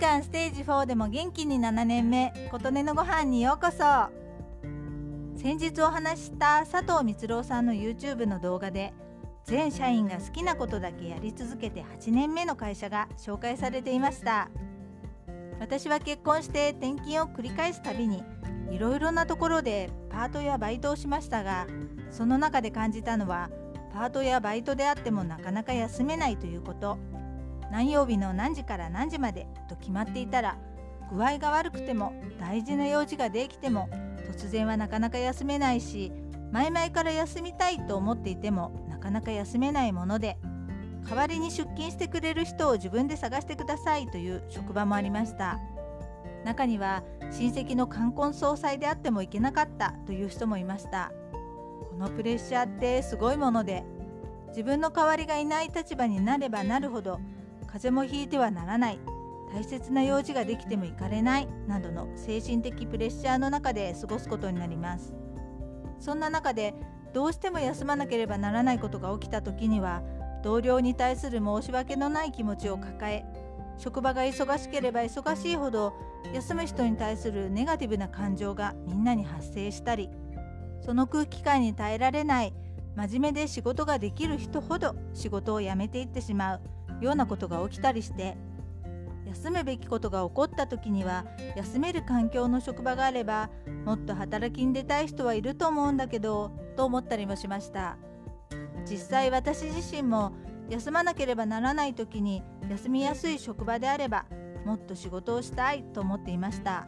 がんステージ4でも元気に7年目琴音のご飯にようこそ。先日お話しした佐藤光郎さんの YouTube の動画で全社員が好きなことだけやり続けて8年目の会社が紹介されていました。私は結婚して転勤を繰り返すたびにいろいろなところでパートやバイトをしましたがその中で感じたのはパートやバイトであってもなかなか休めないということ。何曜日の何時から何時までと決まっていたら具合が悪くても大事な用事ができても突然はなかなか休めないし前々から休みたいと思っていてもなかなか休めないもので代わりに出勤してくれる人を自分で探してくださいという職場もありました。中には親戚の冠婚葬祭であっても行けなかったという人もいました。このプレッシャーってすごいもので自分の代わりがいない立場になればなるほど風邪もひいてはならない。大切な用事ができても行かれない。などの精神的プレッシャーの中で過ごすことになります。そんな中でどうしても休まなければならないことが起きた時には同僚に対する申し訳のない気持ちを抱え職場が忙しければ忙しいほど休む人に対するネガティブな感情がみんなに発生したりその空気感に耐えられない真面目で仕事ができる人ほど仕事を辞めていってしまう。ようなことが起きたりして休むべきことが起こった時には休める環境の職場があればもっと働きに出たい人はいると思うんだけどと思ったりもしました。実際私自身も休まなければならない時に休みやすい職場であればもっと仕事をしたいと思っていました。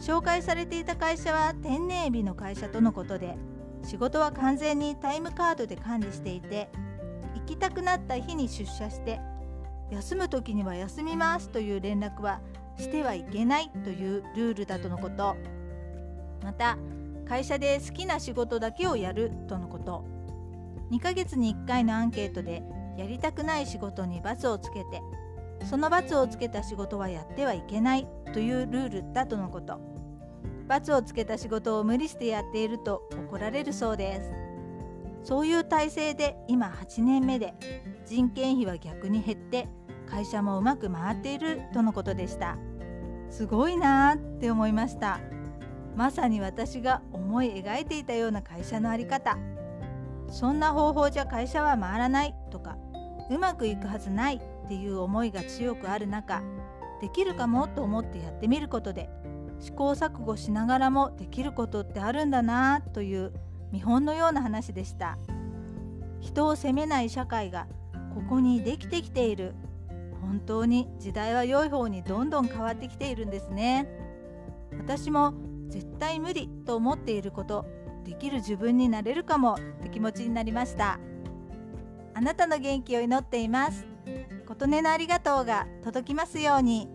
紹介されていた会社は天然エビの会社とのことで仕事は完全にタイムカードで管理していて行きたくなった日に出社して休む時には休みますという連絡はしてはいけないというルールだとのこと。また会社で好きな仕事だけをやるとのこと。2ヶ月に1回のアンケートでやりたくない仕事に×をつけてその×をつけた仕事はやってはいけないというルールだとのこと×をつけた仕事を無理してやっていると怒られるそうです。そういう体制で今8年目で人件費は逆に減って会社もうまく回っているとのことでした。すごいなーって思いました。まさに私が思い描いていたような会社の在り方。そんな方法じゃ会社は回らないとかうまくいくはずないっていう思いが強くある中できるかもと思ってやってみることで試行錯誤しながらもできることってあるんだなという見本のような話でした。人を責めない社会がここにできてきている。本当に時代は良い方にどんどん変わってきているんですね。私も絶対無理と思っていることできる自分になれるかもって気持ちになりました。あなたの元気を祈っています。琴音のありがとうが届きますように。